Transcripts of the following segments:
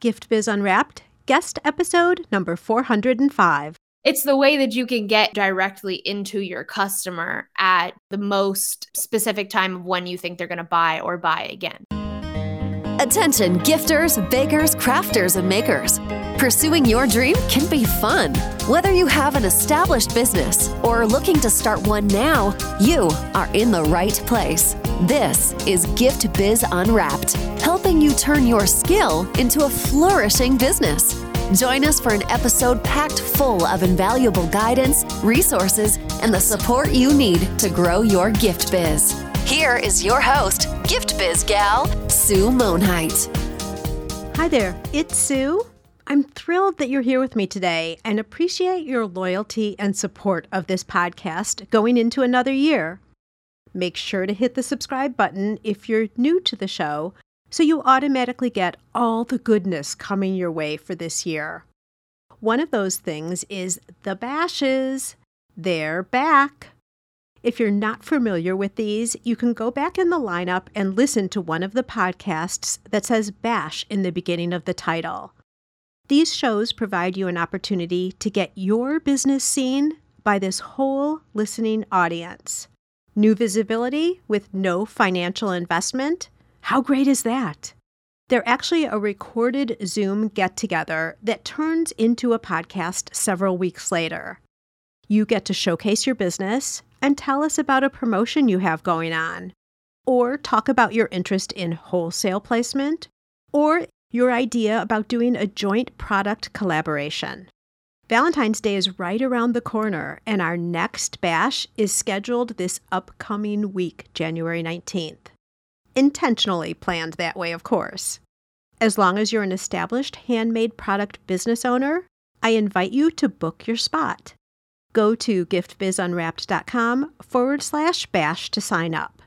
Gift Biz Unwrapped, guest episode number 405. It's the way that you can get directly into your customer at the most specific time of when you think they're going to buy or buy again. Attention, gifters, bakers, crafters, and makers. Pursuing your dream can be fun. Whether you have an established business or are looking to start one now, you are in the right place. This is Gift Biz Unwrapped, helping you turn your skill into a flourishing business. Join us for an episode packed full of invaluable guidance, resources, and the support you need to grow your gift biz. Here is your host, Gift Biz gal, Sue Monhait. Hi there, it's Sue. I'm thrilled that you're here with me today and appreciate your loyalty and support of this podcast going into another year. Make sure to hit the subscribe button if you're new to the show so you automatically get all the goodness coming your way for this year. One of those things is the bashes. They're back. If you're not familiar with these, you can go back in the lineup and listen to one of the podcasts that says Bash in the beginning of the title. These shows provide you an opportunity to get your business seen by this whole listening audience. New visibility with no financial investment? How great is that? They're actually a recorded Zoom get together that turns into a podcast several weeks later. You get to showcase your business and tell us about a promotion you have going on, or talk about your interest in wholesale placement, or your idea about doing a joint product collaboration. Valentine's Day is right around the corner, and our next bash is scheduled this upcoming week, January 19th. Intentionally planned that way, of course. As long as you're an established handmade product business owner, I invite you to book your spot. Go to giftbizunwrapped.com forward slash bash to sign up.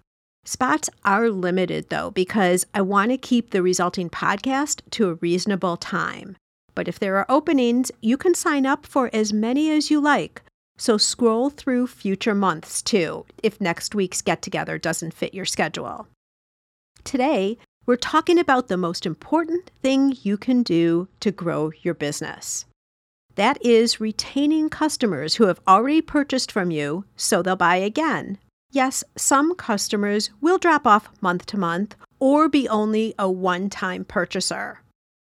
Spots are limited though, because I want to keep the resulting podcast to a reasonable time. But if there are openings, you can sign up for as many as you like. So scroll through future months too, if next week's get together doesn't fit your schedule. Today, we're talking about the most important thing you can do to grow your business. That is retaining customers who have already purchased from you so they'll buy again. Yes, some customers will drop off month to month or be only a one time purchaser.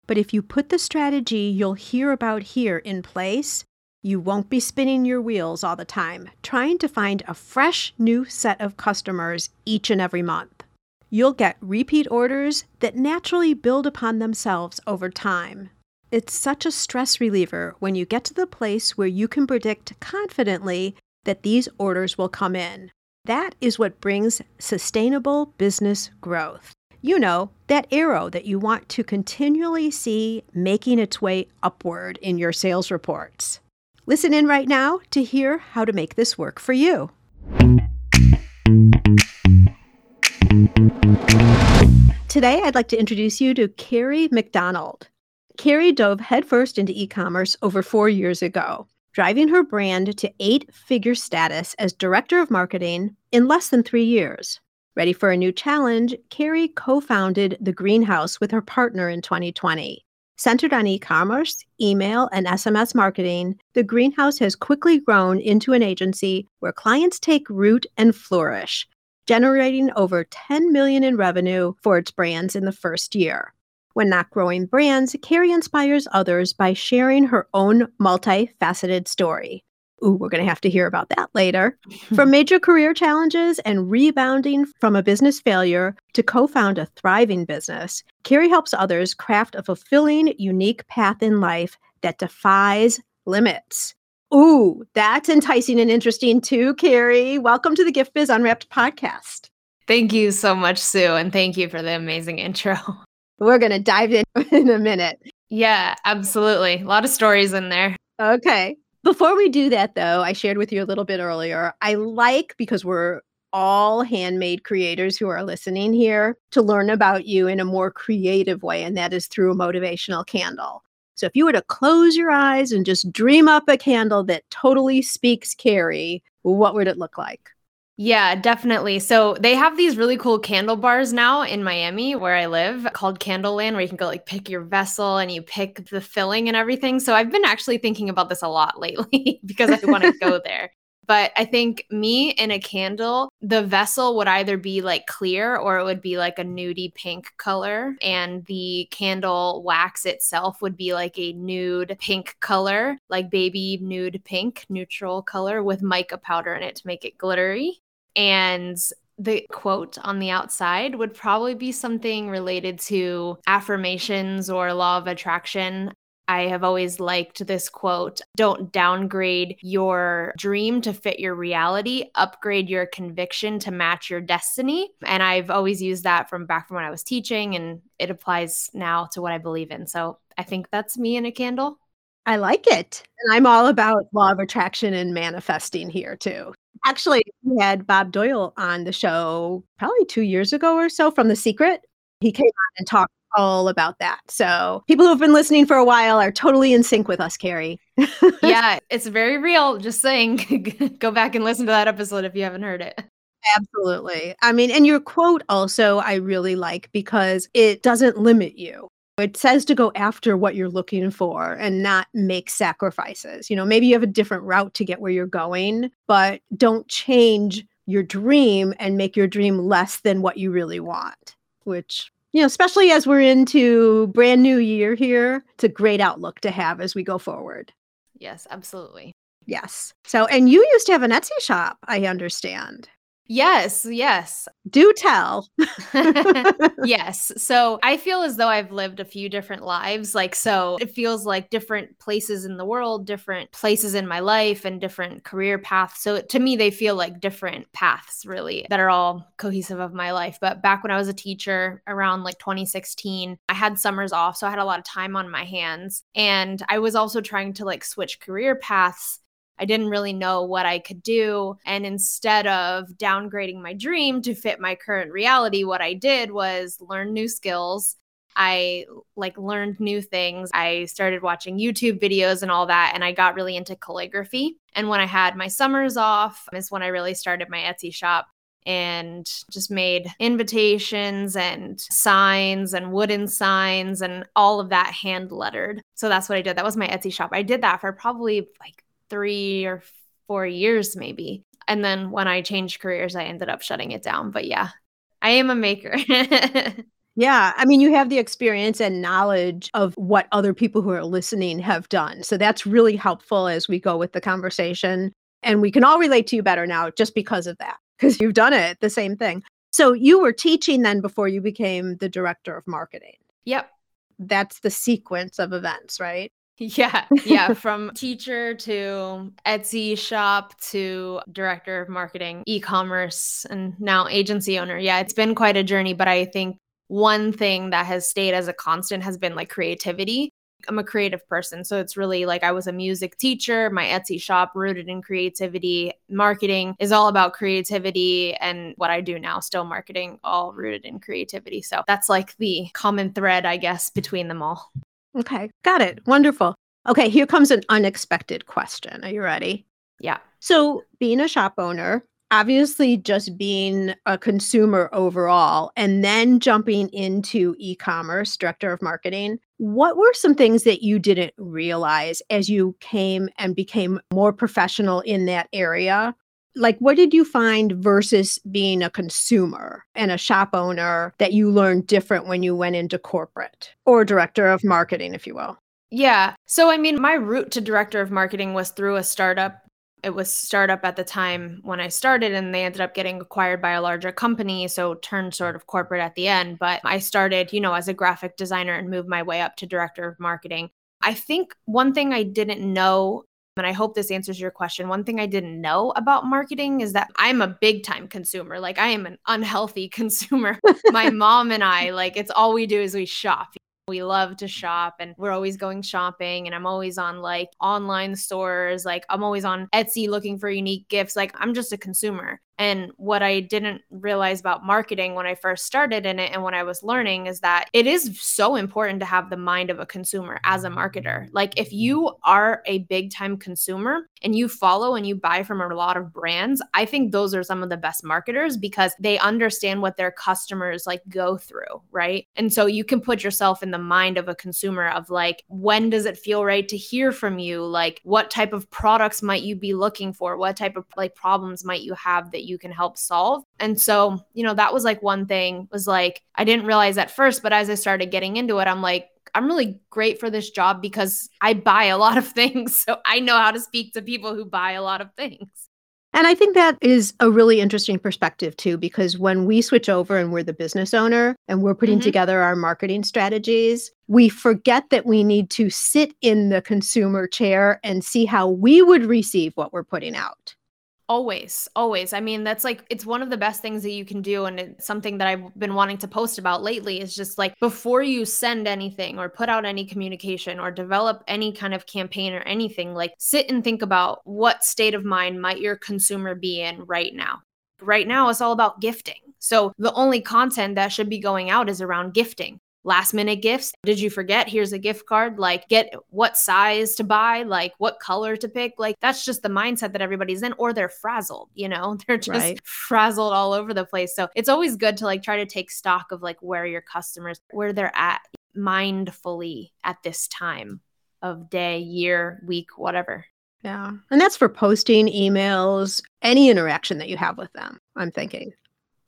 But if you put the strategy you'll hear about here in place, you won't be spinning your wheels all the time, trying to find a fresh new set of customers each and every month. You'll get repeat orders that naturally build upon themselves over time. It's such a stress reliever when you get to the place where you can predict confidently that these orders will come in. That is what brings sustainable business growth you know, that arrow that you want to continually see making its way upward in your sales reports. Listen in right now to hear how to make this work for you. Today, I'd like to introduce you to Carrie McDonald. Carrie dove headfirst into e commerce over four years ago, driving her brand to eight figure status as director of marketing in less than three years. Ready for a new challenge, Carrie co founded The Greenhouse with her partner in 2020. Centered on e commerce, email, and SMS marketing, The Greenhouse has quickly grown into an agency where clients take root and flourish, generating over 10 million in revenue for its brands in the first year. When not growing brands, Carrie inspires others by sharing her own multifaceted story. Ooh, we're going to have to hear about that later. from major career challenges and rebounding from a business failure to co found a thriving business, Carrie helps others craft a fulfilling, unique path in life that defies limits. Ooh, that's enticing and interesting too, Carrie. Welcome to the Gift Biz Unwrapped podcast. Thank you so much, Sue, and thank you for the amazing intro. We're going to dive in in a minute. Yeah, absolutely. A lot of stories in there. Okay. Before we do that, though, I shared with you a little bit earlier. I like because we're all handmade creators who are listening here to learn about you in a more creative way, and that is through a motivational candle. So if you were to close your eyes and just dream up a candle that totally speaks Carrie, what would it look like? Yeah, definitely. So they have these really cool candle bars now in Miami where I live called Candleland where you can go like pick your vessel and you pick the filling and everything. So I've been actually thinking about this a lot lately because I want to go there. But I think me in a candle, the vessel would either be like clear or it would be like a nudie pink color. And the candle wax itself would be like a nude pink color, like baby nude pink, neutral color with mica powder in it to make it glittery. And the quote on the outside would probably be something related to affirmations or law of attraction. I have always liked this quote Don't downgrade your dream to fit your reality, upgrade your conviction to match your destiny. And I've always used that from back from when I was teaching, and it applies now to what I believe in. So I think that's me in a candle. I like it. And I'm all about law of attraction and manifesting here too. Actually, we had Bob Doyle on the show probably two years ago or so from The Secret. He came on and talked all about that. So people who've been listening for a while are totally in sync with us, Carrie. yeah, it's very real. Just saying, go back and listen to that episode if you haven't heard it. Absolutely. I mean, and your quote also I really like because it doesn't limit you. It says to go after what you're looking for and not make sacrifices. You know, maybe you have a different route to get where you're going, but don't change your dream and make your dream less than what you really want, which you know, especially as we're into brand new year here, it's a great outlook to have as we go forward. Yes, absolutely. Yes. So, and you used to have an Etsy shop, I understand. Yes, yes. Do tell. yes. So I feel as though I've lived a few different lives. Like, so it feels like different places in the world, different places in my life, and different career paths. So to me, they feel like different paths, really, that are all cohesive of my life. But back when I was a teacher around like 2016, I had summers off. So I had a lot of time on my hands. And I was also trying to like switch career paths I didn't really know what I could do. And instead of downgrading my dream to fit my current reality, what I did was learn new skills. I like learned new things. I started watching YouTube videos and all that and I got really into calligraphy. And when I had my summers off is when I really started my Etsy shop and just made invitations and signs and wooden signs and all of that hand lettered. So that's what I did. That was my Etsy shop. I did that for probably like three or four years, maybe. And then when I changed careers, I ended up shutting it down. But yeah, I am a maker. yeah. I mean, you have the experience and knowledge of what other people who are listening have done. So that's really helpful as we go with the conversation. And we can all relate to you better now just because of that, because you've done it, the same thing. So you were teaching then before you became the director of marketing. Yep. That's the sequence of events, right? Yeah, yeah. From teacher to Etsy shop to director of marketing, e commerce, and now agency owner. Yeah, it's been quite a journey, but I think one thing that has stayed as a constant has been like creativity. I'm a creative person. So it's really like I was a music teacher, my Etsy shop rooted in creativity. Marketing is all about creativity. And what I do now, still marketing, all rooted in creativity. So that's like the common thread, I guess, between them all. Okay, got it. Wonderful. Okay, here comes an unexpected question. Are you ready? Yeah. So, being a shop owner, obviously just being a consumer overall, and then jumping into e commerce, director of marketing, what were some things that you didn't realize as you came and became more professional in that area like what did you find versus being a consumer and a shop owner that you learned different when you went into corporate or director of marketing if you will? Yeah. So i mean my route to director of marketing was through a startup. It was startup at the time when i started and they ended up getting acquired by a larger company so turned sort of corporate at the end. But i started you know as a graphic designer and moved my way up to director of marketing. I think one thing I didn't know and I hope this answers your question. One thing I didn't know about marketing is that I'm a big time consumer. Like I am an unhealthy consumer. My mom and I, like it's all we do is we shop. We love to shop and we're always going shopping and I'm always on like online stores. Like I'm always on Etsy looking for unique gifts. Like I'm just a consumer. And what I didn't realize about marketing when I first started in it and when I was learning is that it is so important to have the mind of a consumer as a marketer. Like, if you are a big time consumer and you follow and you buy from a lot of brands, I think those are some of the best marketers because they understand what their customers like go through, right? And so you can put yourself in the mind of a consumer of like, when does it feel right to hear from you? Like, what type of products might you be looking for? What type of like problems might you have that you can help solve. And so, you know, that was like one thing was like, I didn't realize at first, but as I started getting into it, I'm like, I'm really great for this job because I buy a lot of things. So I know how to speak to people who buy a lot of things. And I think that is a really interesting perspective too, because when we switch over and we're the business owner and we're putting mm-hmm. together our marketing strategies, we forget that we need to sit in the consumer chair and see how we would receive what we're putting out. Always, always. I mean, that's like, it's one of the best things that you can do. And it's something that I've been wanting to post about lately is just like before you send anything or put out any communication or develop any kind of campaign or anything, like sit and think about what state of mind might your consumer be in right now. Right now, it's all about gifting. So the only content that should be going out is around gifting last minute gifts. Did you forget? Here's a gift card. Like, get what size to buy, like, what color to pick. Like, that's just the mindset that everybody's in, or they're frazzled, you know, they're just right. frazzled all over the place. So it's always good to like try to take stock of like where your customers, where they're at mindfully at this time of day, year, week, whatever. Yeah. And that's for posting emails, any interaction that you have with them, I'm thinking.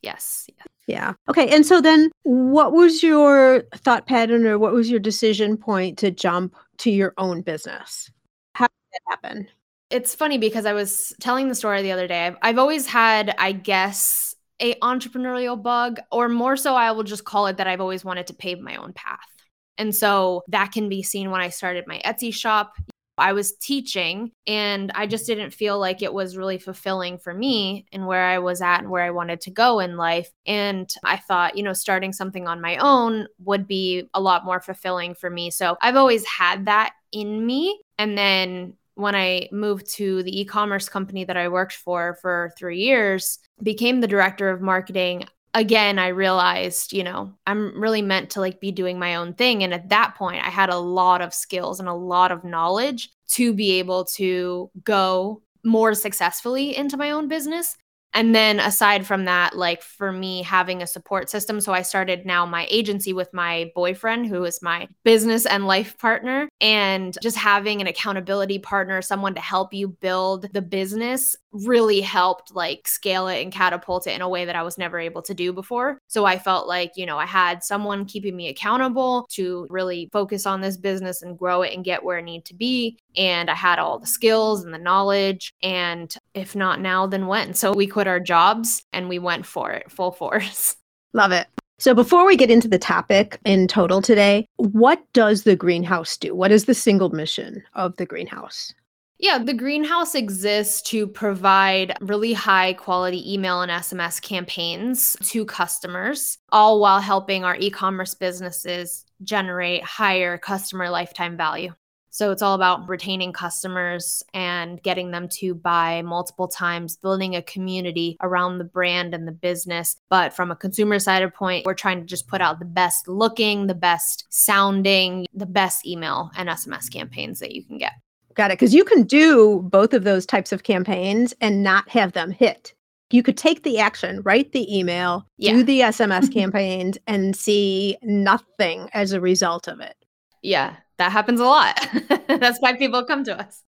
Yes. yes. Yeah. Okay. And so then what was your thought pattern or what was your decision point to jump to your own business? How did that happen? It's funny because I was telling the story the other day. I've, I've always had, I guess, a entrepreneurial bug, or more so, I will just call it that I've always wanted to pave my own path. And so that can be seen when I started my Etsy shop. I was teaching and I just didn't feel like it was really fulfilling for me and where I was at and where I wanted to go in life. And I thought, you know, starting something on my own would be a lot more fulfilling for me. So I've always had that in me. And then when I moved to the e-commerce company that I worked for for 3 years, became the director of marketing, again i realized you know i'm really meant to like be doing my own thing. And at that point i had a lot of skills and a lot of knowledge to be able to go more successfully into my own business and then aside from that, like for me having a support system, so I started now my agency with my boyfriend, who is my business and life partner, and just having an accountability partner, someone to help you build the business really helped like scale it and catapult it in a way that I was never able to do before. So I felt like, you know, I had someone keeping me accountable to really focus on this business and grow it and get where it need to be. And I had all the skills and the knowledge. And if not now, then when? So we quit our jobs and we went for it full force. Love it. So, before we get into the topic in total today, what does the greenhouse do? What is the single mission of the greenhouse? Yeah, the greenhouse exists to provide really high quality email and SMS campaigns to customers, all while helping our e commerce businesses generate higher customer lifetime value. So it's all about retaining customers and getting them to buy multiple times, building a community around the brand and the business. But from a consumer side of point, we're trying to just put out the best looking, the best sounding, the best email and SMS campaigns that you can get. Got it. Because you can do both of those types of campaigns and not have them hit. You could take the action, write the email, yeah. do the SMS campaigns, and see nothing as a result of it. Yeah, that happens a lot. That's why people come to us.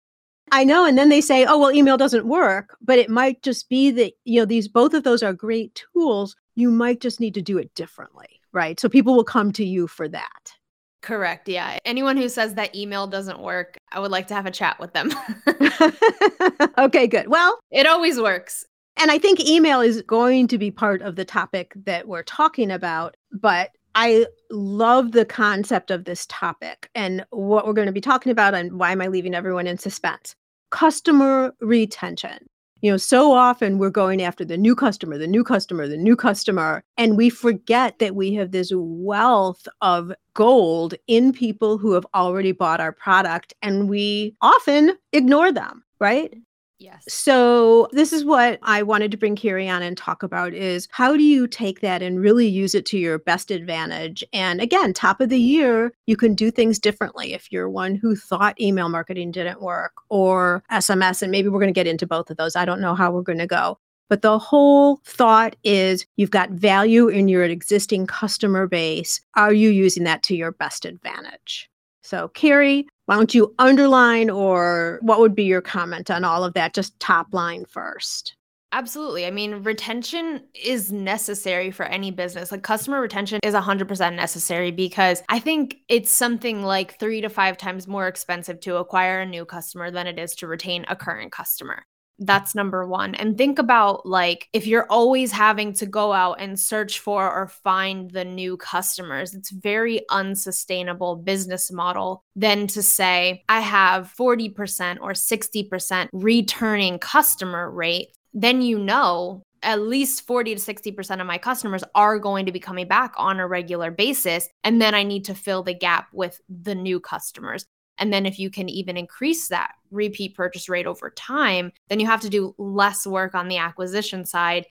I know. And then they say, oh, well, email doesn't work. But it might just be that, you know, these both of those are great tools. You might just need to do it differently. Right. So people will come to you for that. Correct. Yeah. Anyone who says that email doesn't work, I would like to have a chat with them. okay, good. Well, it always works. And I think email is going to be part of the topic that we're talking about. But I love the concept of this topic and what we're going to be talking about and why am I leaving everyone in suspense? Customer retention you know so often we're going after the new customer the new customer the new customer and we forget that we have this wealth of gold in people who have already bought our product and we often ignore them right Yes. So this is what I wanted to bring Carrie on and talk about is how do you take that and really use it to your best advantage? And again, top of the year, you can do things differently. If you're one who thought email marketing didn't work or SMS, and maybe we're going to get into both of those. I don't know how we're going to go. But the whole thought is you've got value in your existing customer base. Are you using that to your best advantage? So, Carrie, why don't you underline or what would be your comment on all of that? Just top line first. Absolutely. I mean, retention is necessary for any business. Like customer retention is 100% necessary because I think it's something like three to five times more expensive to acquire a new customer than it is to retain a current customer. That's number one. And think about like if you're always having to go out and search for or find the new customers, it's very unsustainable business model than to say, I have 40% or 60% returning customer rate. Then you know at least 40 to 60% of my customers are going to be coming back on a regular basis. And then I need to fill the gap with the new customers. And then if you can even increase that repeat purchase rate over time, then you have to do less work on the acquisition side.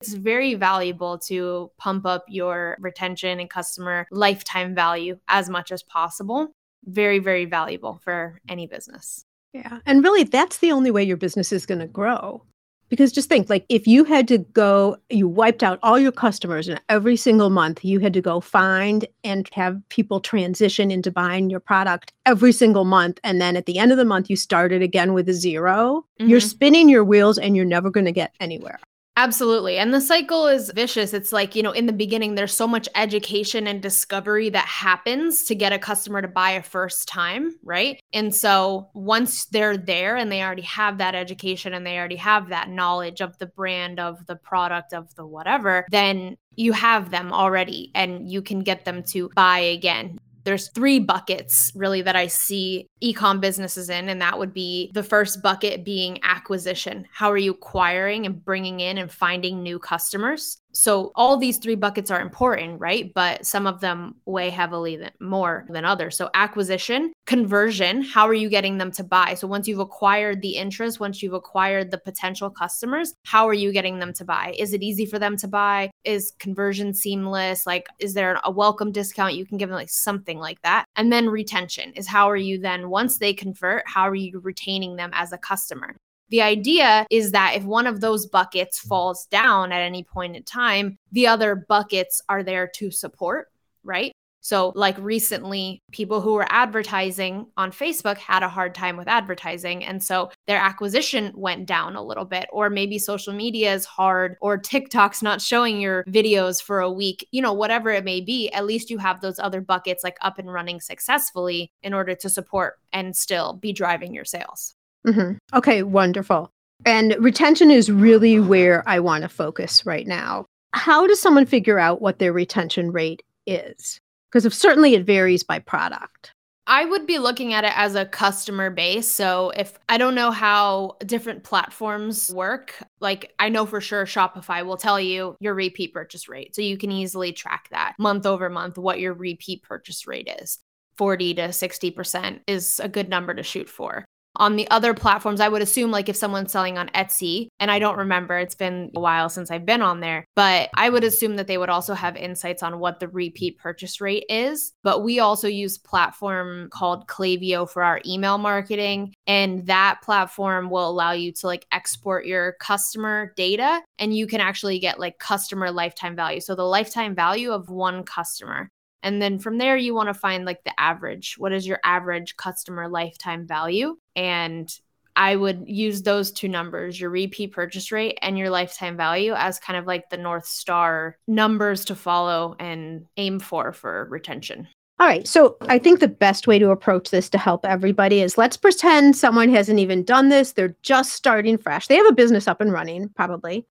It's very valuable to pump up your retention and customer lifetime value as much as possible. Very, very valuable for any business. Yeah. And really, that's the only way your business is going to grow. Because just think like if you had to go, you wiped out all your customers and every single month you had to go find and have people transition into buying your product every single month. And then at the end of the month, you started again with a 0 you mm-hmm. you're spinning your wheels and you're never going to get anywhere. Absolutely. And the cycle is vicious. It's like, you know, in the beginning, there's so much education and discovery that happens to get a customer to buy a first time, right? And so once they're there and they already have that education and they already have that knowledge of the brand, of the product, of the whatever, then you have them already and you can get them to buy again there's three buckets really that I see ecom businesses in and that would be the first bucket being acquisition. How are you acquiring and bringing in and finding new customers? So all these three buckets are important, right? But some of them weigh heavily than, more than others. So acquisition, conversion, how are you getting them to buy? So once you've acquired the interest, once you've acquired the potential customers, how are you getting them to buy? Is it easy for them to buy? Is conversion seamless? Like is there a welcome discount you can give them like something like that? And then retention is how are you then once they convert, how are you retaining them as a customer? The idea is that if one of those buckets mm-hmm. falls down at any point in time, the other buckets are there to support, right? So, like recently, people who were advertising on Facebook had a hard time with advertising. And so their acquisition went down a little bit, or maybe social media is hard, or TikTok's not showing your videos for a week, you know, whatever it may be. At least you have those other buckets like up and running successfully in order to support and still be driving your sales. Mm-hmm. Okay, wonderful. And retention is really where I want to focus right now. How does someone figure out what their retention rate is? Because certainly it varies by product. I would be looking at it as a customer base. So if I don't know how different platforms work, like I know for sure Shopify will tell you your repeat purchase rate. So you can easily track that month over month what your repeat purchase rate is. 40 to 60% is a good number to shoot for on the other platforms, I would assume like if someone's selling on Etsy, and I don't remember, it's been a while since I've been on there, but I would assume that they would also have insights on what the repeat purchase rate is. But we also use platform called Klaviyo for our email marketing, and that platform will allow you to like export your customer data and you can actually get like customer lifetime value. So the lifetime value of one customer. And then from there, you want to find like the average. What is your average customer lifetime value? And I would use those two numbers, your repeat purchase rate and your lifetime value, as kind of like the North Star numbers to follow and aim for for retention. All right. So I think the best way to approach this to help everybody is let's pretend someone hasn't even done this. They're just starting fresh. They have a business up and running, probably.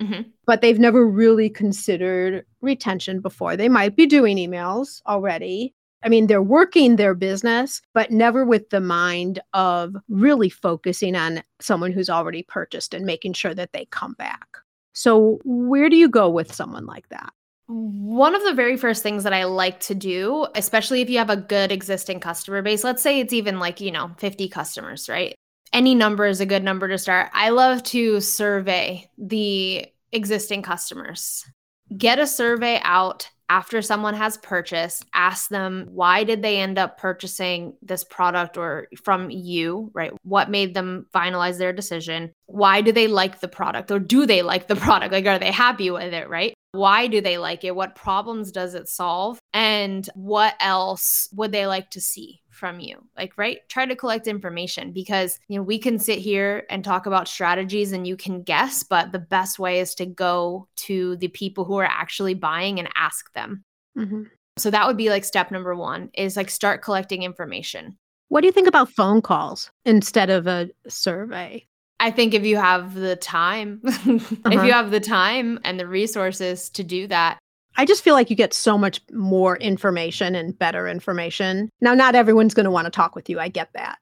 Mm-hmm. But they've never really considered retention before. They might be doing emails already. I mean, they're working their business, but never with the mind of really focusing on someone who's already purchased and making sure that they come back. So, where do you go with someone like that? One of the very first things that I like to do, especially if you have a good existing customer base, let's say it's even like, you know, 50 customers, right? Any number is a good number to start. I love to survey the existing customers. Get a survey out after someone has purchased, ask them why did they end up purchasing this product or from you, right? What made them finalize their decision? Why do they like the product or do they like the product? Like are they happy with it, right? Why do they like it? What problems does it solve? And what else would they like to see? from you like right try to collect information because you know we can sit here and talk about strategies and you can guess but the best way is to go to the people who are actually buying and ask them mm-hmm. so that would be like step number one is like start collecting information what do you think about phone calls instead of a survey I think if you have the time, uh-huh. if you have the time and the resources to do that, I just feel like you get so much more information and better information. Now, not everyone's going to want to talk with you. I get that.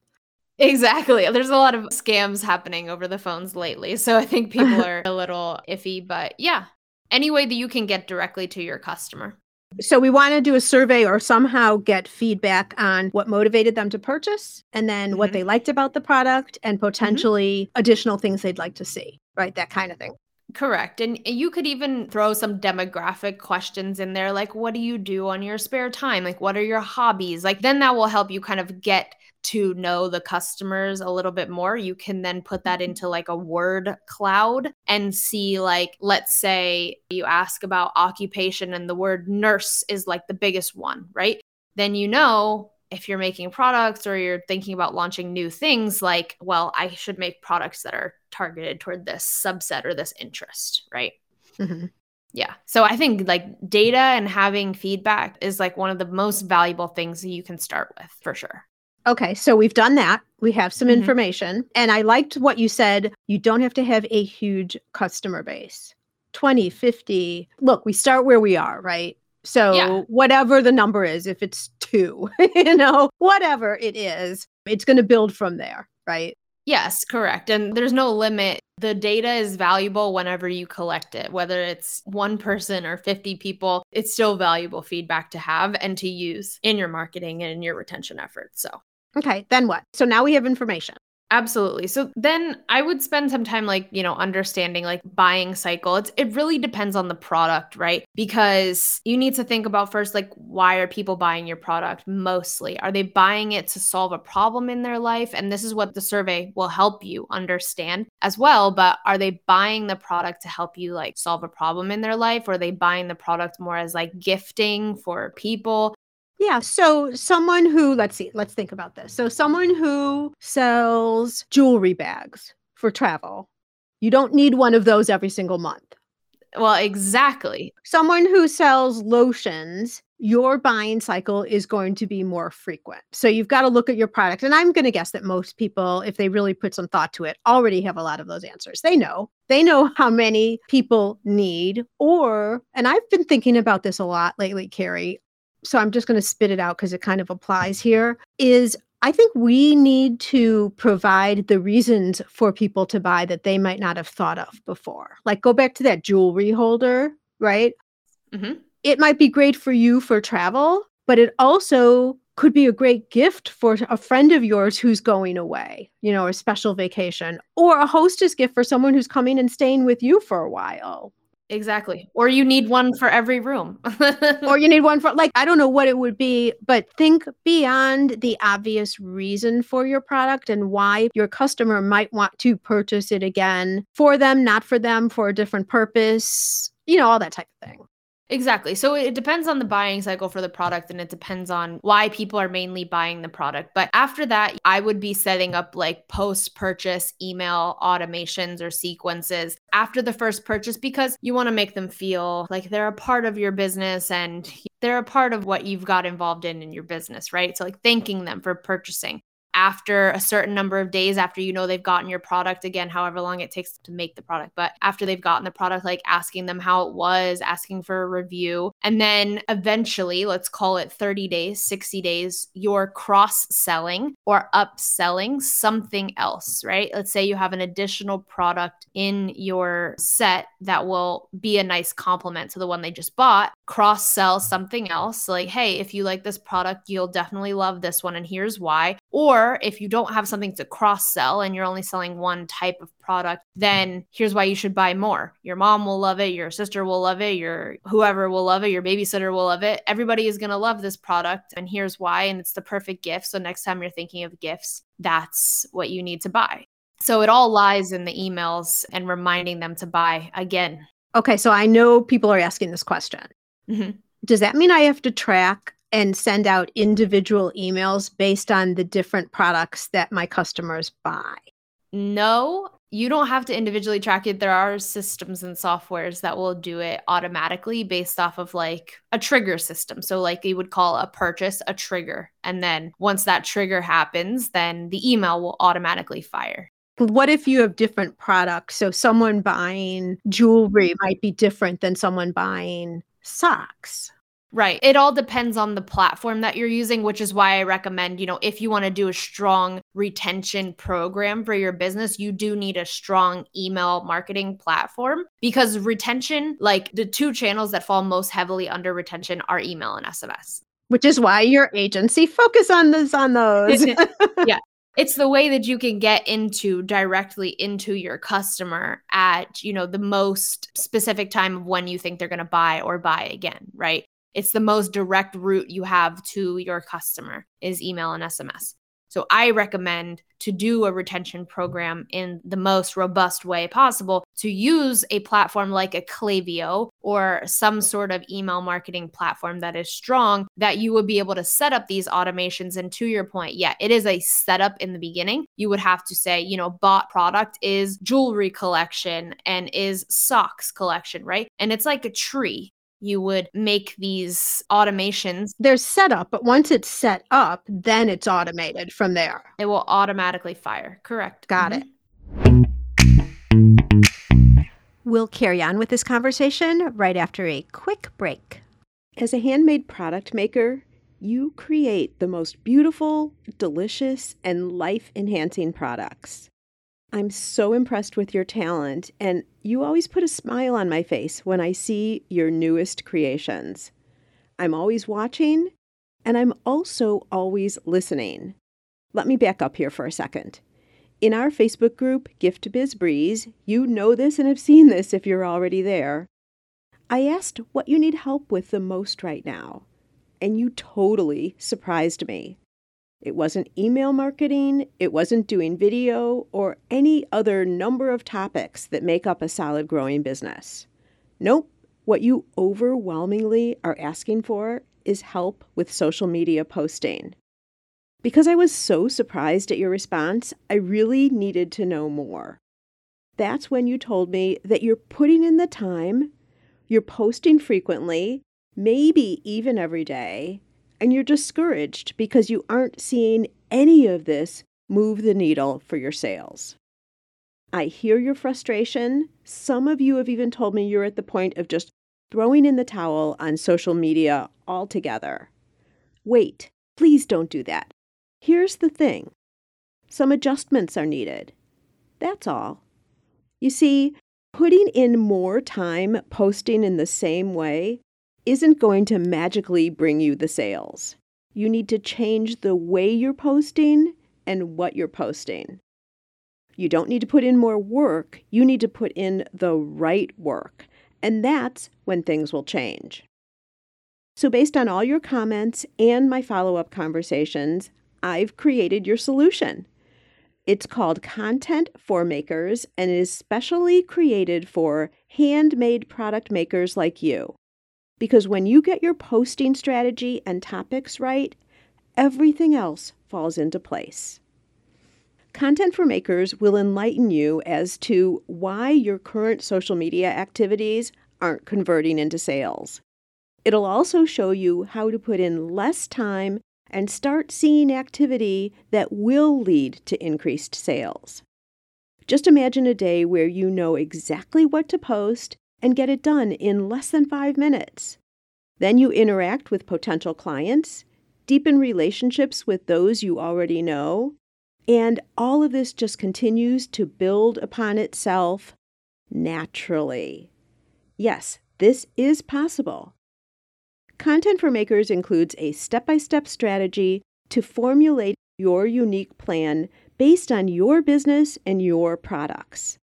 Exactly. There's a lot of scams happening over the phones lately. So I think people are a little iffy, but yeah, any way that you can get directly to your customer. So we want to do a survey or somehow get feedback on what motivated them to purchase and then mm-hmm. what they liked about the product and mm-hmm. potentially mm-hmm. additional things they'd like to see, right? That kind of thing. Correct. And you could even throw some demographic questions in there, like, what do you do on your spare time? Like, what are your hobbies? Like, then that will help you kind of get to know the customers a little bit more. You can then put that mm-hmm. into like a word cloud and see, like, let's say you ask about occupation and the word nurse is like the biggest one, right? Then you know if you're making products or you're thinking about launching new things, like, well, I should make products that are targeted toward this subset or this interest, right? Mm-hmm. Yeah. So I think like data and having feedback is like one of the most valuable things that you can start with for sure. Okay, so we've done that. We have some mm-hmm. information. And I liked what you said. You don't have to have a huge customer base 20, 50. Look, we start where we are, right? So yeah. whatever the number is, if it's two, you know, whatever it is, it's going to build from there, right? Yes, correct. And there's no limit. The data is valuable whenever you collect it, whether it's one person or 50 people, it's still valuable feedback to have and to use in your marketing and in your retention efforts. So, okay, then what? So now we have information. Absolutely. So then I would spend some time like, you know, understanding like buying cycle. It's it really depends on the product, right? Because you need to think about first like why are people buying your product mostly? Are they buying it to solve a problem in their life? And this is what the survey will help you understand as well, but are they buying the product to help you like solve a problem in their life or are they buying the product more as like gifting for people? Yeah. So someone who, let's see, let's think about this. So someone who sells jewelry bags for travel, you don't need one of those every single month. Well, exactly. Someone who sells lotions, your buying cycle is going to be more frequent. So you've got to look at your product. And I'm going to guess that most people, if they really put some thought to it, already have a lot of those answers. They know. They know how many people need, or, and I've been thinking about this a lot lately, Carrie so I'm just going to spit it out because it kind of applies here, is I think we need to provide the reasons for people to buy that they might not have thought of before. Like go back to that jewelry holder, right? Mm-hmm. It might be great for you for travel, but it also could be a great gift for a friend of yours who's going away, you know, a special vacation, or a hostess gift for someone who's coming and staying with you for a while, Exactly. Or you need one for every room. or you need one for, like, I don't know what it would be, but think beyond the obvious reason for your product and why your customer might want to purchase it again for them, not for them, for a different purpose, you know, all that type of thing. Exactly. So it depends on the buying cycle for the product and it depends on why people are mainly buying the product. But after that, I would be setting up like post purchase email automations or sequences after the first purchase because you want to make them feel like they're a part of your business and they're a part of what you've got involved in in your business, right? So like thanking them for purchasing after a certain number of days after you know they've gotten your product again however long it takes to make the product but after they've gotten the product like asking them how it was asking for a review and then eventually let's call it 30 days 60 days you're cross selling or upselling something else right? Let's say you have an additional product in your set that will be a nice complement to the one they just bought cross sell something else like hey if you like this product you'll definitely love this one and here's why or Or if you don't have something to cross sell and you're only selling one type of product, then here's why you should buy more. Your mom will love it, your sister will love it, your whoever will love it, your babysitter will love it. Everybody is going to love this product. And here's why. And it's the perfect gift. So next time you're thinking of gifts, that's what you need to buy. So it all lies in the emails and reminding them to buy again. Okay, so I know people are asking this question. Mm-hmm. Does that mean I have to track and send out individual emails based on the different products that my customers buy? No, you don't have to individually track it. There are systems and softwares that will do it automatically based off of like a trigger system. So, like you would call a purchase a trigger. And then once that trigger happens, then the email will automatically fire. What if you have different products? So, someone buying jewelry might be different than someone buying socks. Right. It all depends on the platform that you're using, which is why I recommend, you know, if you want to do a strong retention program for your business, you do need a strong email marketing platform because retention, like the two channels that fall most heavily under retention are email and SMS. Which is why your agency focus on those on those. yeah it's the way that you can get into directly into your customer at you know the most specific time of when you think they're going to buy or buy again right it's the most direct route you have to your customer is email and SMS. So I recommend to do a retention program in the most robust way possible to use a platform like a Klaviyo or some sort of email marketing platform that is strong that you would be able to set up these automations. And to your point, yeah, it is a setup in the beginning. You would have to say, you know, bought product is jewelry collection and is socks collection, right? And it's like a tree you would make these automations. They're set up, but once it's set up, then it's automated from there. It will automatically fire. Correct. Got mm-hmm. it. We'll carry on with this conversation right after a quick break. As a handmade product maker, you create the most beautiful, delicious, and life enhancing products. I'm so impressed with your talent, and you always put a smile on my face when I see your newest creations. I'm always watching, and I'm also always listening. Let me back up here for a second. In our Facebook group, Gift Biz Breeze, you know this and have seen this if you're already there. I asked what you need help with the most right now, and you totally surprised me. It wasn't email marketing, it wasn't doing video, or any other number of topics that make up a solid growing business. Nope, what you overwhelmingly are asking for is help with social media posting. Because I was so surprised at your response, I really needed to know more. That's when you told me that you're putting in the time, you're posting frequently, maybe even every day, and you're discouraged because you aren't seeing any of this move the needle for your sales. I hear your frustration. Some of you have even told me you're at the point of just throwing in the towel on social media altogether. Wait, please don't do that. Here's the thing some adjustments are needed. That's all. You see, putting in more time posting in the same way isn't going to magically bring you the sales. You need to change the way you're posting and what you're posting. You don't need to put in more work, you need to put in the right work. And that's when things will change. So, based on all your comments and my follow up conversations, I've created your solution. It's called Content for Makers and is specially created for handmade product makers like you. Because when you get your posting strategy and topics right, everything else falls into place. Content for Makers will enlighten you as to why your current social media activities aren't converting into sales. It'll also show you how to put in less time and start seeing activity that will lead to increased sales. Just imagine a day where you know exactly what to post and get it done in less than five minutes. Then you interact with potential clients, deepen relationships with those you already know, and all of this just continues to build upon itself naturally. Yes, this is possible. Content for Makers includes a step by step strategy to formulate your unique plan based on your business and your products.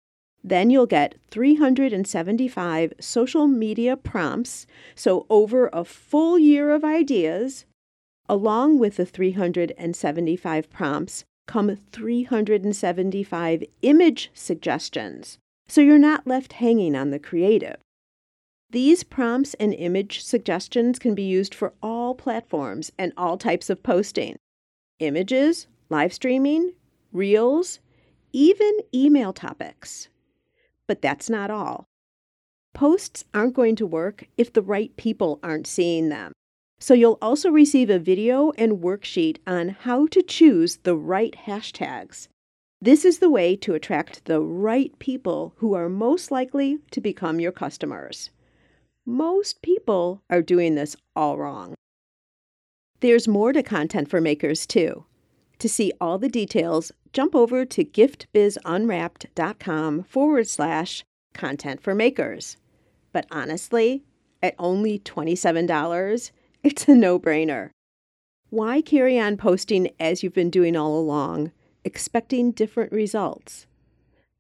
Then you'll get 375 social media prompts, so over a full year of ideas. Along with the 375 prompts come 375 image suggestions, so you're not left hanging on the creative. These prompts and image suggestions can be used for all platforms and all types of posting images, live streaming, reels, even email topics. But that's not all. Posts aren't going to work if the right people aren't seeing them. So you'll also receive a video and worksheet on how to choose the right hashtags. This is the way to attract the right people who are most likely to become your customers. Most people are doing this all wrong. There's more to Content for Makers, too. To see all the details, jump over to giftbizunwrapped.com forward slash content for makers. But honestly, at only $27, it's a no brainer. Why carry on posting as you've been doing all along, expecting different results?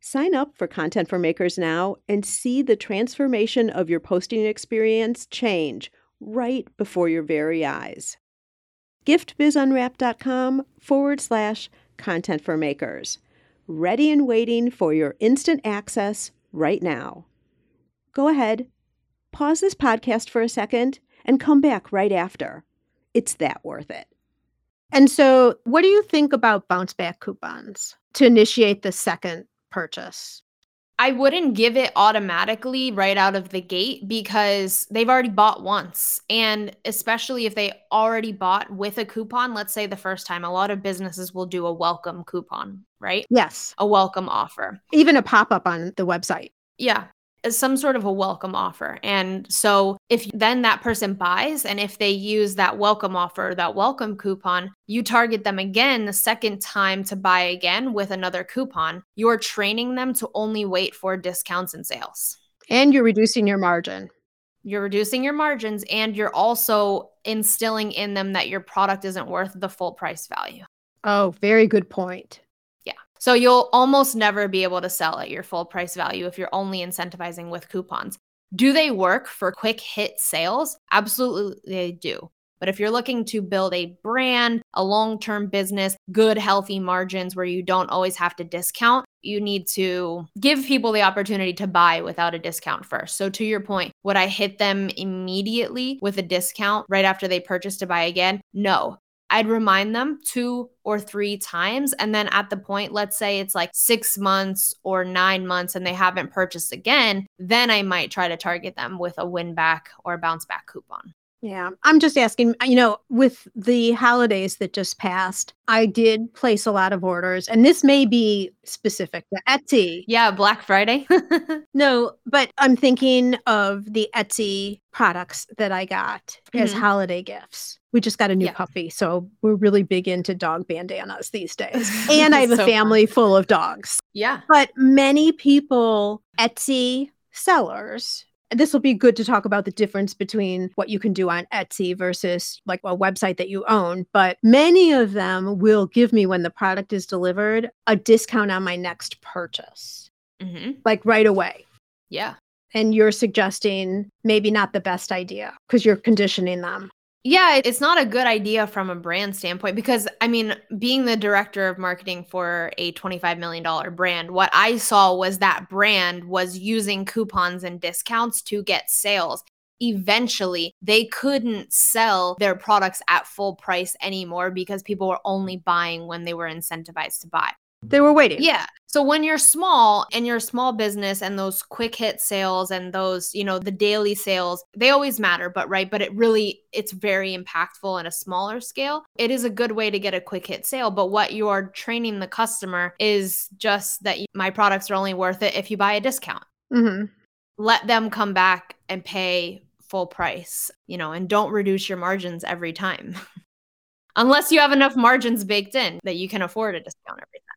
Sign up for Content for Makers now and see the transformation of your posting experience change right before your very eyes. GiftBizUnwrapped.com forward slash content for makers. Ready and waiting for your instant access right now. Go ahead, pause this podcast for a second, and come back right after. It's that worth it. And so, what do you think about bounce back coupons to initiate the second purchase. I wouldn't give it automatically right out of the gate because they've already bought once. And especially if they already bought with a coupon, let's say the first time, a lot of businesses will do a welcome coupon, right? Yes. A welcome offer. Even a pop up on the website. Yeah some sort of a welcome offer. And so if then that person buys and if they use that welcome offer, that welcome coupon, you target them again the second time to buy again with another coupon, you're training them to only wait for discounts and sales. And you're reducing your margin. You're reducing your margins and you're also instilling in them that your product isn't worth the full price value. Oh, very good point. So you'll almost never be able to sell at your full price value if you're only incentivizing with coupons. Do they work for quick hit sales? Absolutely, they do. But if you're looking to build a brand, a long term business, good, healthy margins where you don't always have to discount, you need to give people the opportunity to buy without a discount first. So, to your point, would I hit them immediately with a discount right after they purchase to buy again? No. I'd remind them two or three times. And then at the point, let's say it's like six months or nine months and they haven't purchased again, then I might try to target them with a win back or bounce back coupon. Yeah, I'm just asking, you know, with the holidays that just passed, I did place a lot of orders, and this may be specific to Etsy. Yeah, Black Friday. no, but I'm thinking of the Etsy products that I got mm-hmm. as holiday gifts. We just got a new yeah. puppy, so we're really big into dog bandanas these days. And I have so a family fun. full of dogs. Yeah. But many people, Etsy sellers, this will be good to talk about the difference between what you can do on Etsy versus like a website that you own. But many of them will give me, when the product is delivered, a discount on my next purchase, mm-hmm. like right away. Yeah. And you're suggesting maybe not the best idea because you're conditioning them. Yeah, it's not a good idea from a brand standpoint because I mean, being the director of marketing for a $25 million brand, what I saw was that brand was using coupons and discounts to get sales. Eventually, they couldn't sell their products at full price anymore because people were only buying when they were incentivized to buy. They were waiting. Yeah. So when you're small and you're a small business and those quick hit sales and those, you know, the daily sales, they always matter, but right, but it really it's very impactful in a smaller scale. It is a good way to get a quick hit sale, but what you are training the customer is just that my products are only worth it if you buy a discount. Mm-hmm. Let them come back and pay full price, you know, and don't reduce your margins every time. Unless you have enough margins baked in that you can afford a discount every time.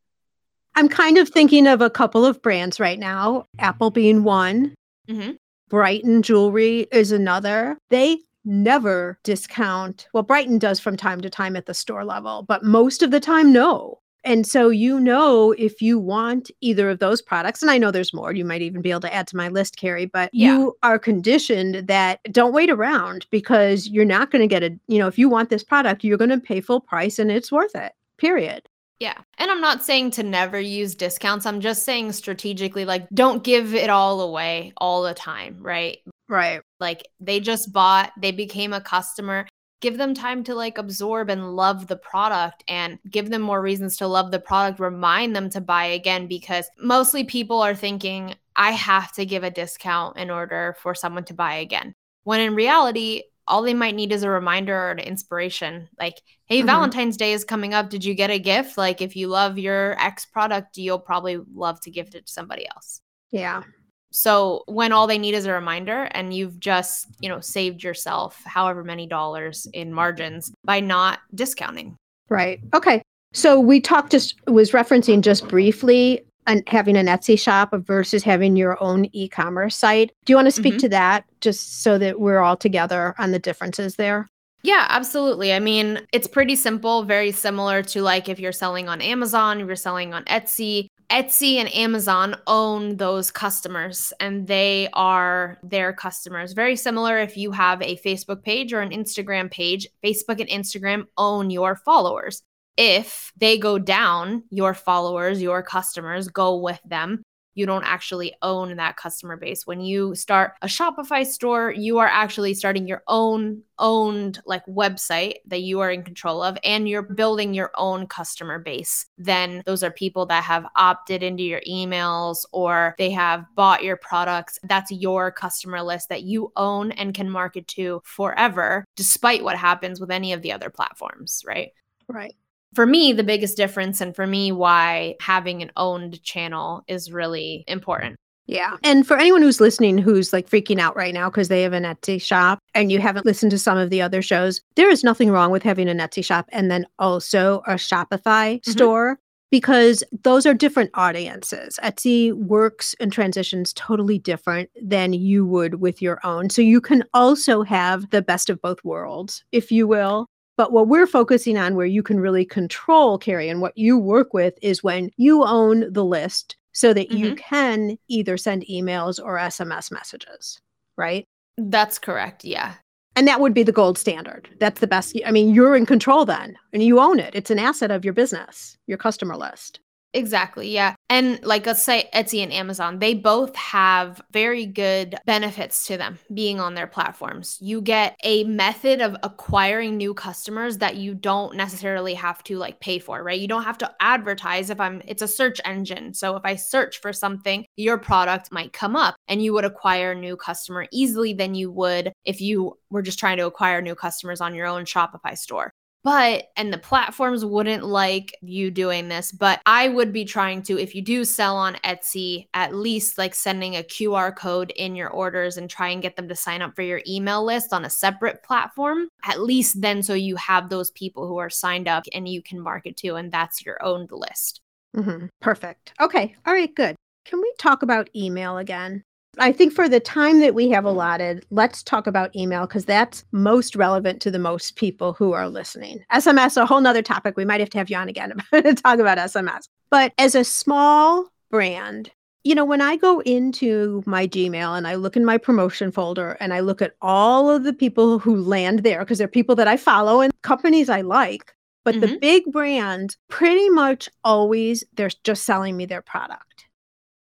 I'm kind of thinking of a couple of brands right now, Apple being one, mm-hmm. Brighton Jewelry is another. They never discount. Well, Brighton does from time to time at the store level, but most of the time, no. And so you know if you want either of those products, and I know there's more, you might even be able to add to my list, Carrie, but Yeah. you are conditioned that don't wait around because you're not going to get a, you know, if you want this product, you're going to pay full price and it's worth it. Period. Yeah. And I'm not saying to never use discounts. I'm just saying strategically, like, don't give it all away all the time, right? Right. Like, they just bought, they became a customer. Give them time to like absorb and love the product and give them more reasons to love the product. Remind them to buy again because mostly people are thinking, I have to give a discount in order for someone to buy again. When in reality, all they might need is a reminder or an inspiration. Like, hey, Mhm. Valentine's Day is coming up. Did you get a gift? Like, if you love your X product, you'll probably love to gift it to somebody else. Yeah. So when all they need is a reminder and you've just, you know, saved yourself however many dollars in margins by not discounting. Right. Okay. So we talked just was referencing just briefly on having an Etsy shop versus having your own e-commerce site. Do you want to speak Mhm. to that just so that we're all together on the differences there? Yeah, absolutely. I mean, it's pretty simple, very similar to like if you're selling on Amazon, if you're selling on Etsy. Etsy and Amazon own those customers and they are their customers. Very similar if you have a Facebook page or an Instagram page, Facebook and Instagram own your followers. If they go down, your followers, your customers go with them you don't actually own that customer base. When you start a Shopify store, you are actually starting your own owned like website that you are in control of and you're building your own customer base. Then those are people that have opted into your emails or they have bought your products. That's your customer list that you own and can market to forever despite what happens with any of the other platforms, right? Right. For me, the biggest difference, and for me, why having an owned channel is really important. Yeah. And for anyone who's listening who's like freaking out right now because they have an Etsy shop and you haven't listened to some of the other shows, there is nothing wrong with having an Etsy shop and then also a Shopify Mhm. store because those are different audiences. Etsy works and transitions totally different than you would with your own. So you can also have the best of both worlds, if you will. But what we're focusing on, where you can really control, Carrie, and what you work with is when you own the list so that you mm-hmm. can either send emails or SMS messages, right? That's correct. Yeah. And that would be the gold standard. That's the best. I mean, you're in control then and you own it. It's an asset of your business, your customer list. Exactly. Yeah. And like let's say Etsy and Amazon, they both have very good benefits to them being on their platforms. You get a method of acquiring new customers that you don't necessarily have to like pay for, right? You don't have to advertise if I'm it's a search engine. So if I search for something, your product might come up and you would acquire a new customer easily than you would if you were just trying to acquire new customers on your own Shopify store but and the platforms wouldn't like you doing this but i would be trying to if you do sell on etsy at least like sending a qr code in your orders and try and get them to sign up for your email list on a separate platform at least then so you have those people who are signed up and you can market to and that's your own list mm-hmm. Perfect. Okay. All right. Good. Can we talk about email again? I think for the time that we have allotted, let's talk about email because that's most relevant to the most people who are listening. SMS, a whole nother topic. We might have to have you on again to talk about SMS. But as a small brand, you know, when I go into my Gmail and I look in my promotion folder and I look at all of the people who land there, because they're people that I follow and companies I like, but the Mhm. big brand pretty much always they're just selling me their product.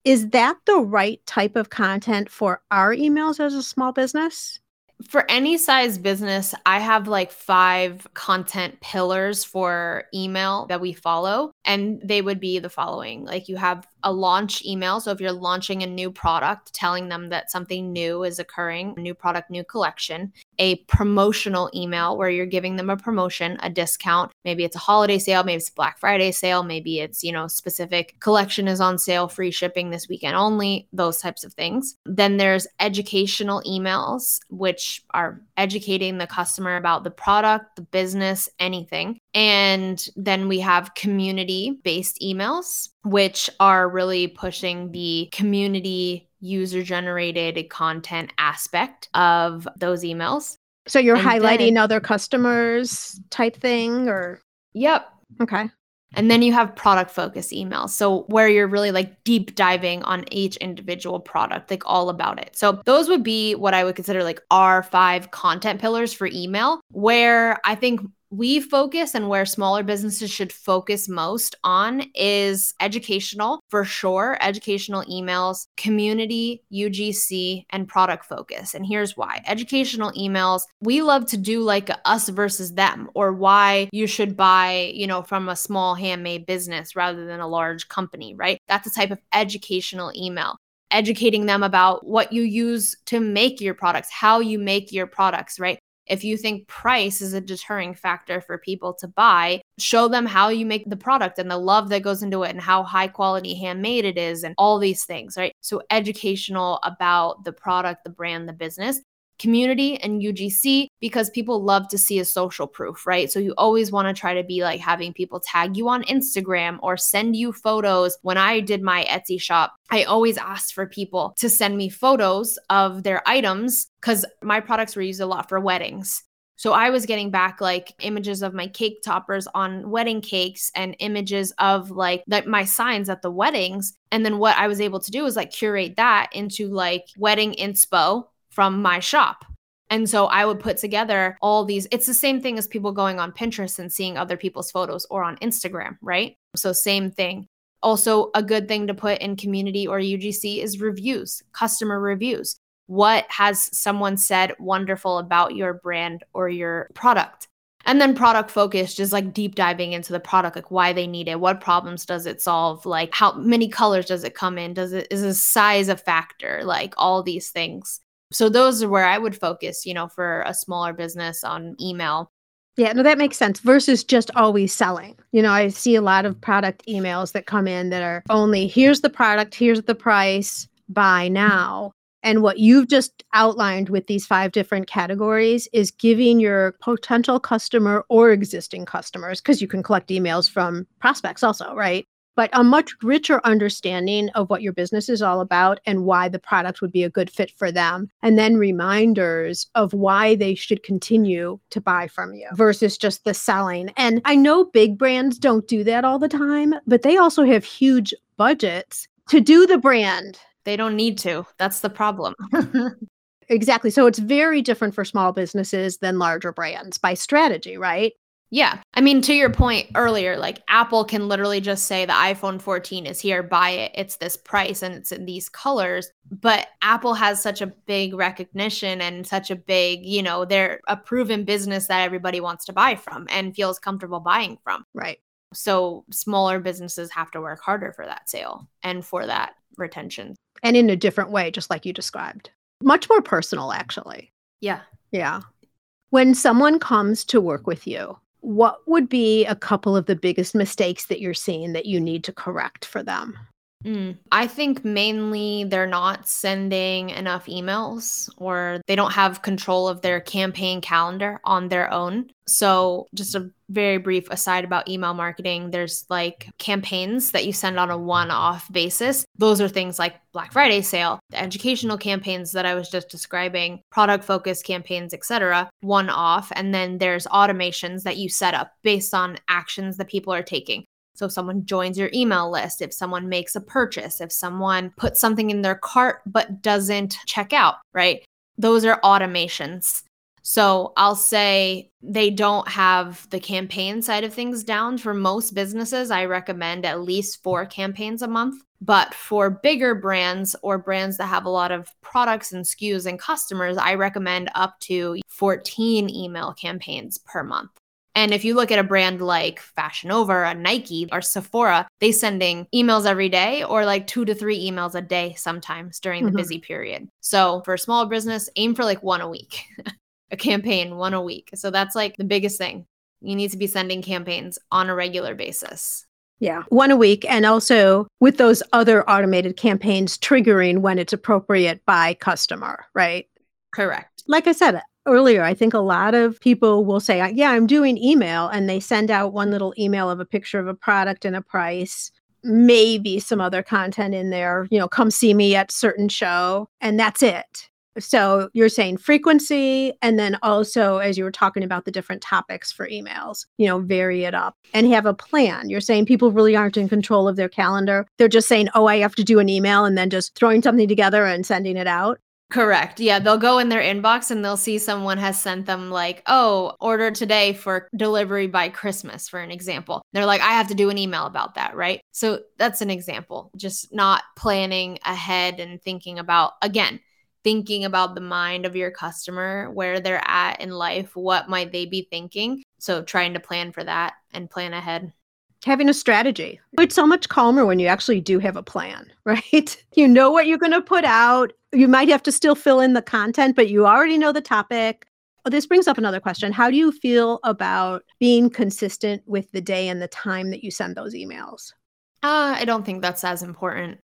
Is that the right type of content for our emails as a small business? for any size business, I have like five content pillars for email that we follow. And they would be the following like you have a launch email. So if you're launching a new product, telling them that something new is occurring, new product, new collection, a promotional email where you're giving them a promotion, a discount. Maybe it's a holiday sale, maybe it's a Black Friday sale, maybe it's, you know, specific collection is on sale, free shipping this weekend only, those types of things. Then there's educational emails, which are educating the customer about the product, the business, anything. And then we have community based emails, which are really pushing the community user generated content aspect of those emails. So you're And highlighting then- other customers type thing or Yep. okay. And then you have product focus emails. So where you're really like deep diving on each individual product, like all about it. So those would be what I would consider like our five content pillars for email, where I think we focus and where smaller businesses should focus most on is educational for sure, educational emails, community, UGC, and product focus. And here's why educational emails, we love to do like us versus them or why you should buy, you know, from a small handmade business rather than a large company, right? That's a type of educational email educating them about what you use to make your products, how you make your products, right? If you think price is a deterring factor for people to buy, show them how you make the product and the love that goes into it and how high quality handmade it is and all these things, right? So, educational about the product, the brand, the business. Community and UGC because people love to see a social proof, right? So you always want to try to be like having people tag you on Instagram or send you photos. When I did my Etsy shop, I always asked for people to send me photos of their items because my products were used a lot for weddings. So I was getting back like images of my cake toppers on wedding cakes and images of like my signs at the weddings. And then what I was able to do was like curate that into like wedding inspo from my shop. And so I would put together all these. It's the same thing as people going on Pinterest and seeing other people's photos or on Instagram, right? So, same thing. Also, a good thing to put in community or UGC is reviews, customer reviews. What has someone said wonderful about your brand or your product? And then product focus, just like deep diving into the product, like why they need it, what problems does it solve, like how many colors does it come in, does it is the size a factor, like all these things. So those are where I would focus, you know, for a smaller business on email. Yeah, no, that makes sense versus just always selling. You know, I see a lot of product emails that come in that are only here's the product, here's the price, buy now. And what you've just outlined with these five different categories is giving your potential customer or existing customers, because you can collect emails from prospects also, right? But a much richer understanding of what your business is all about and why the product would be a good fit for them. And then reminders of why they should continue to buy from you versus just the selling. And I know big brands don't do that all the time, but they also have huge budgets to do the brand. They don't need to. That's the problem. Exactly. So it's very different for small businesses than larger brands by strategy, right? Yeah. I mean, to your point earlier, like Apple can literally just say the iPhone 14 is here, buy it. It's this price and it's in these colors. But Apple has such a big recognition and such a big, you know, they're a proven business that everybody wants to buy from and feels comfortable buying from. Right. So smaller businesses have to work harder for that sale and for that retention. And in a different way, just like you described. Much more personal, actually. Yeah. Yeah. When someone comes to work with you, what would be a couple of the biggest mistakes that you're seeing that you need to correct for them? Mm. I think mainly they're not sending enough emails or they don't have control of their campaign calendar on their own. So, just a very brief aside about email marketing there's like campaigns that you send on a one off basis. Those are things like Black Friday sale, the educational campaigns that I was just describing, product focused campaigns, etc., one off. And then there's automations that you set up based on actions that people are taking. So if someone joins your email list, if someone makes a purchase, if someone puts something in their cart but doesn't check out, right? Those are automations. So I'll say they don't have the campaign side of things down. For most businesses, I recommend at least four campaigns a month. But for bigger brands or brands that have a lot of products and SKUs and customers, I recommend up to 14 email campaigns per month. And if you look at a brand like Fashion Nova, a Nike, or Sephora, they sending emails every day or like two to three emails a day sometimes during the Mhm. busy period. So for a small business, aim for like one a week, a campaign, one a week. So that's like the biggest thing. You need to be sending campaigns on a regular basis. Yeah, one a week. And also with those other automated campaigns triggering when it's appropriate by customer, right? Correct. Like I said earlier, I think a lot of people will say, Yeah, I'm doing email, and they send out one little email of a picture of a product and a price. Maybe some other content in there, you know, come see me at certain show, and that's it. So you're saying frequency, and then also, as you were talking about the different topics for emails, you know, vary it up and have a plan. You're saying people really aren't in control of their calendar. They're just saying, oh, I have to do an email and then just throwing something together and sending it out. Correct. Yeah, they'll go in their inbox and they'll see someone has sent them like, "Oh, order today for delivery by Christmas," for an example. They're like, "I have to do an email about that," right? So that's an example. Just not planning ahead and thinking about again, thinking about the mind of your customer, where they're at in life, what might they be thinking? So trying to plan for that and plan ahead having a strategy. It's so much calmer when you actually do have a plan, right? You know what you're going to put out you might have to still fill in the content, but you already know the topic. Oh, this brings up another question. How do you feel about being consistent with the day and the time that you send those emails? Uh, I don't think that's as important.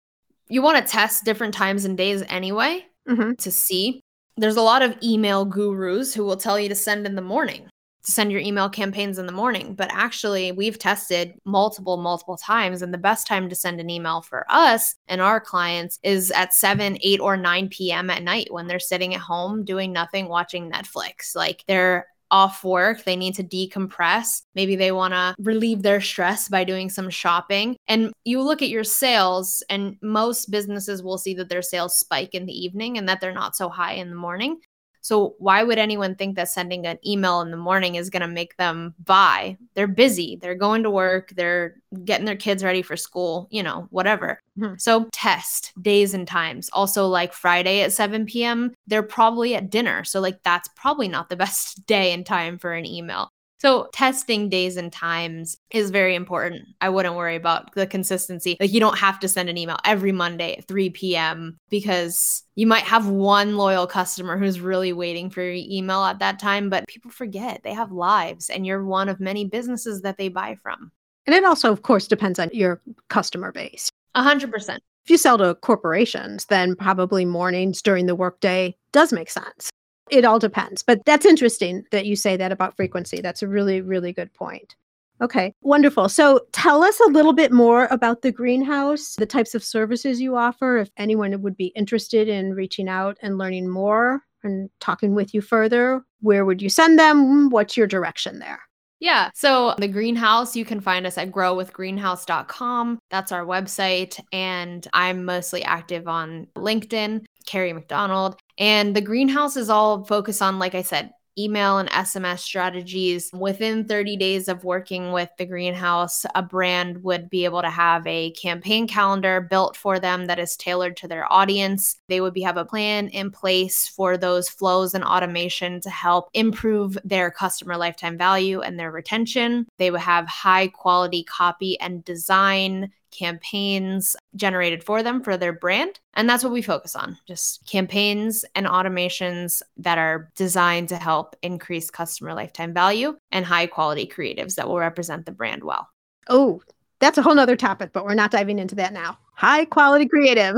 You want to test different times and days anyway mm-hmm. to see. There's a lot of email gurus who will tell you to send in the morning to send your email campaigns in the morning. But actually, we've tested multiple, multiple times. And the best time to send an email for us and our clients is at 7, 8, or 9 p.m. at night when they're sitting at home doing nothing, watching Netflix. Like they're off work, they need to decompress. Maybe they want to relieve their stress by doing some shopping. And you look at your sales, and most businesses will see that their sales spike in the evening and that they're not so high in the morning. So why would anyone think that sending an email in the morning is going to make them buy? They're busy. They're going to work. They're getting their kids ready for school, you know, whatever. Mm-hmm. So test days and times. Also, like Friday at 7 p.m., they're probably at dinner. So, like, that's probably not the best day and time for an email. So testing days and times is very important. I wouldn't worry about the consistency. Like you don't have to send an email every Monday at 3 p.m. because you might have one loyal customer who's really waiting for your email at that time, but people forget they have lives and you're one of many businesses that they buy from. And it also, of course, depends on your customer base. Hundred percent. If you sell to corporations, then probably mornings during the workday does make sense it all depends. But that's interesting that you say that about frequency. That's a really, really good point. Okay, wonderful. So tell us a little bit more about the greenhouse, the types of services you offer. If anyone would be interested in reaching out and learning more and talking with you further, where would you send them? What's your direction there? Yeah. So the greenhouse, you can find us at growwithgreenhouse.com. That's our website. And I'm mostly active on LinkedIn, Carrie McDonald. And the greenhouse is all focused on, like I said, email and SMS strategies. Within 30 days of working with the greenhouse, a brand would be able to have a campaign calendar built for them that is tailored to their audience. They would be have a plan in place for those flows and automation to help improve their customer lifetime value and their retention. They would have high quality copy and design campaigns generated for them for their brand. And that's what we focus on just campaigns and automations that are designed to help increase customer lifetime value and high quality creatives that will represent the brand well. Oh, that's a whole nother topic, but we're not diving into that now. High quality creative.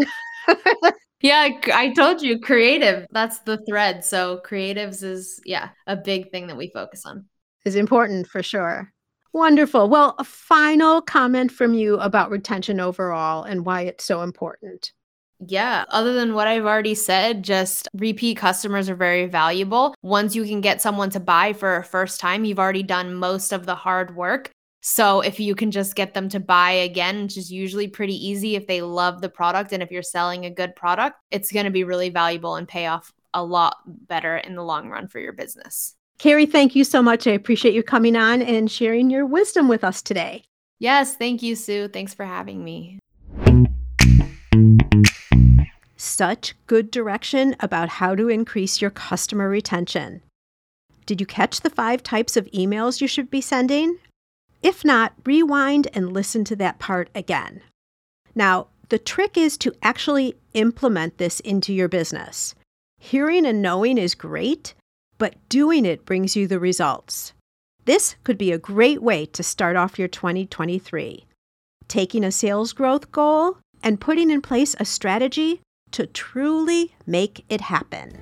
yeah, I told you creative. That's the thread. So creatives is, yeah, a big thing that we focus on. Is important for sure. Wonderful. Well, a final comment from you about retention overall and why it's so important. Yeah, other than what I've already said, just repeat customers are very valuable. Once you can get someone to buy for a first time, you've already done most of the hard work. So if you can just get them to buy again, which is usually pretty easy if they love the product and if you're selling a good product, it's going to be really valuable and pay off a lot better in the long run for your business. Carrie, thank you so much. I appreciate you coming on and sharing your wisdom with us today. Yes, thank you, Sue. Thanks for having me. Such good direction about how to increase your customer retention. Did you catch the five types of emails you should be sending? If not, rewind and listen to that part again. Now, the trick is to actually implement this into your business. Hearing and knowing is great, but doing it brings you the results. This could be a great way to start off your 2023. Taking a sales growth goal and putting in place a strategy to truly make it happen.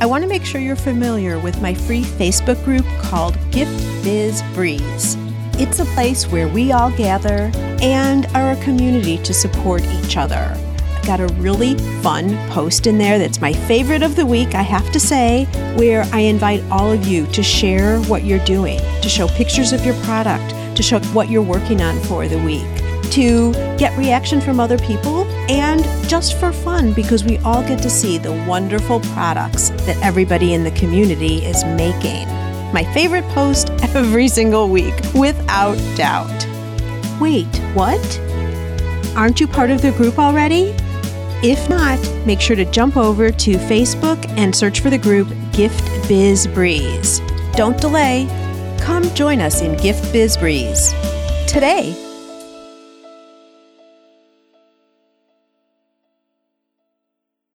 I want to make sure you're familiar with my free Facebook group called Gift Biz Breeze. It's a place where we all gather and are a community to support each other. Got a really fun post in there that's my favorite of the week, I have to say, where I invite all of you to share what you're doing, to show pictures of your product, to show what you're working on for the week, to get reaction from other people, and just for fun because we all get to see the wonderful products that everybody in the community is making. My favorite post every single week, without doubt. Wait, what? Aren't you part of the group already? If not, make sure to jump over to Facebook and search for the group Gift Biz Breeze. Don't delay. Come join us in Gift Biz Breeze. Today,